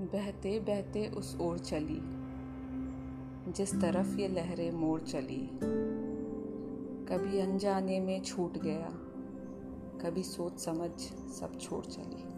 बहते बहते उस ओर चली। जिस तरफ़ ये लहरें मोड़ चली, कभी अनजाने में छूट गया, कभी सोच समझ सब छोड़ चली।